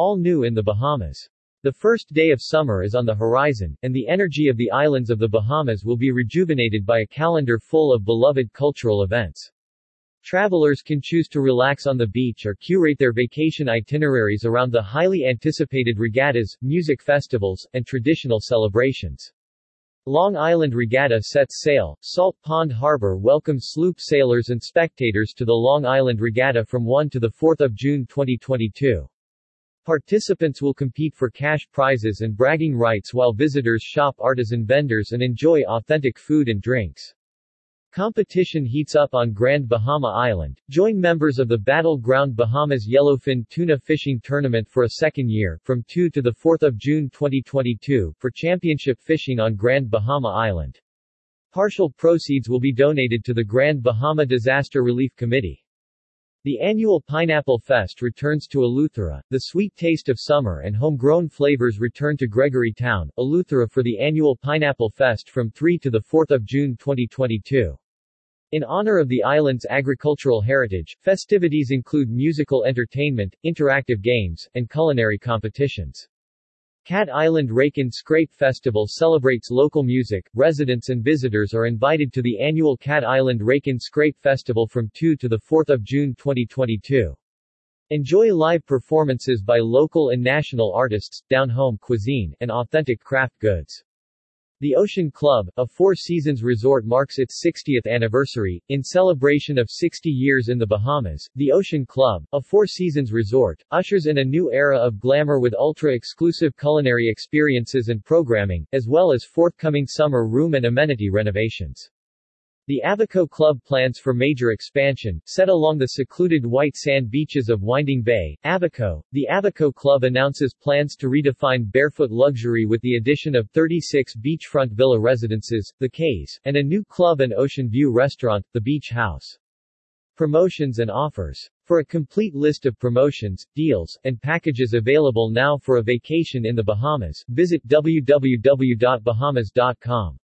All new in the Bahamas. The first day of summer is on the horizon, and the energy of the islands of the Bahamas will be rejuvenated by a calendar full of beloved cultural events. Travelers can choose to relax on the beach or curate their vacation itineraries around the highly anticipated regattas, music festivals, and traditional celebrations. Long Island Regatta sets sail. Salt Pond Harbor welcomes sloop sailors and spectators to the Long Island Regatta from 1 to 4 June 2022. Participants will compete for cash prizes and bragging rights while visitors shop artisan vendors and enjoy authentic food and drinks. Competition heats up on Grand Bahama Island. Join members of the Battleground Bahamas Yellowfin Tuna Fishing Tournament for a second year, from 2 to 4 June 2022, for championship fishing on Grand Bahama Island. Partial proceeds will be donated to the Grand Bahama Disaster Relief Committee. The annual Pineapple Fest returns to Eleuthera, the sweet taste of summer and homegrown flavors return to Gregory Town, Eleuthera for the annual Pineapple Fest from 3 to 4 June 2022. In honor of the island's agricultural heritage, festivities include musical entertainment, interactive games, and culinary competitions. Cat Island Rake and Scrape Festival celebrates local music. Residents and visitors are invited to the annual Cat Island Rake and Scrape Festival from 2 to 4 June 2022. Enjoy live performances by local and national artists, down-home cuisine, and authentic craft goods. The Ocean Club, a Four Seasons resort marks its 60th anniversary. In celebration of 60 years in the Bahamas, the Ocean Club, a Four Seasons resort, ushers in a new era of glamour with ultra-exclusive culinary experiences and programming, as well as forthcoming summer room and amenity renovations. The Abaco Club plans for major expansion, set along the secluded white sand beaches of Winding Bay, Abaco. The Abaco Club announces plans to redefine barefoot luxury with the addition of 36 beachfront villa residences, the Cays, and a new club and ocean view restaurant, the Beach House. Promotions and offers. For a complete list of promotions, deals, and packages available now for a vacation in the Bahamas, visit www.bahamas.com.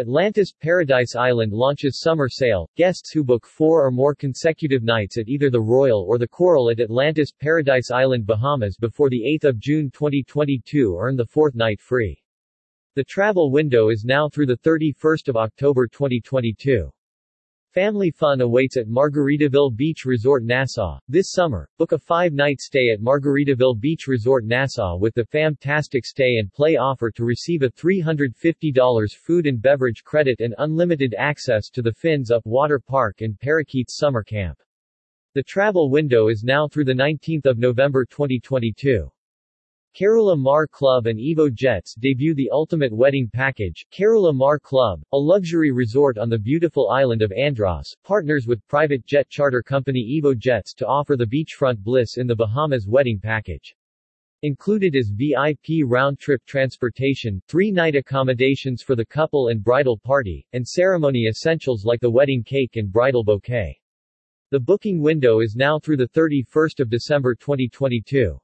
Atlantis Paradise Island launches summer sale. Guests who book four or more consecutive nights at either the Royal or the Coral at Atlantis Paradise Island, Bahamas before the 8th of June 2022 earn the fourth night free. The travel window is now through the 31st of October 2022. Family fun awaits at Margaritaville Beach Resort Nassau. This summer, book a five-night stay at Margaritaville Beach Resort Nassau with the Fantastic Stay and Play offer to receive a $350 food and beverage credit and unlimited access to the Fins Up Water Park and Parakeets Summer Camp. The travel window is now through the 19th of November 2022. Caerula Mar Club and Evo Jets debut the ultimate wedding package. Caerula Mar Club, a luxury resort on the beautiful island of Andros, partners with private jet charter company Evo Jets to offer the beachfront bliss in the Bahamas wedding package. Included is VIP round-trip transportation, three-night accommodations for the couple and bridal party, and ceremony essentials like the wedding cake and bridal bouquet. The booking window is now through the 31st of December 2022.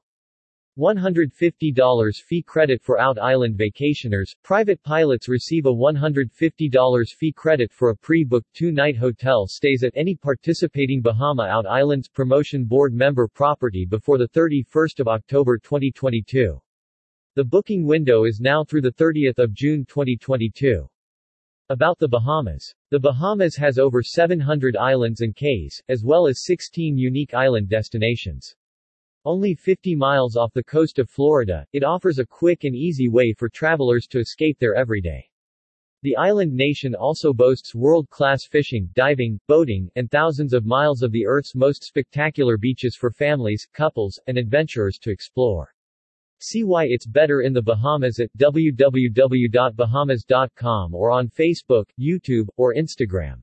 $150 fee credit for out-island vacationers. Private pilots receive a $150 fee credit for a pre-booked two-night hotel stays at any participating Bahama Out Islands Promotion Board member property before the 31st of October 2022. The booking window is now through the 30th of June 2022. About the Bahamas. The Bahamas has over 700 islands and cays, as well as 16 unique island destinations. Only 50 miles off the coast of Florida, it offers a quick and easy way for travelers to escape their everyday. The island nation also boasts world-class fishing, diving, boating, and thousands of miles of the Earth's most spectacular beaches for families, couples, and adventurers to explore. See why it's better in the Bahamas at www.bahamas.com or on Facebook, YouTube, or Instagram.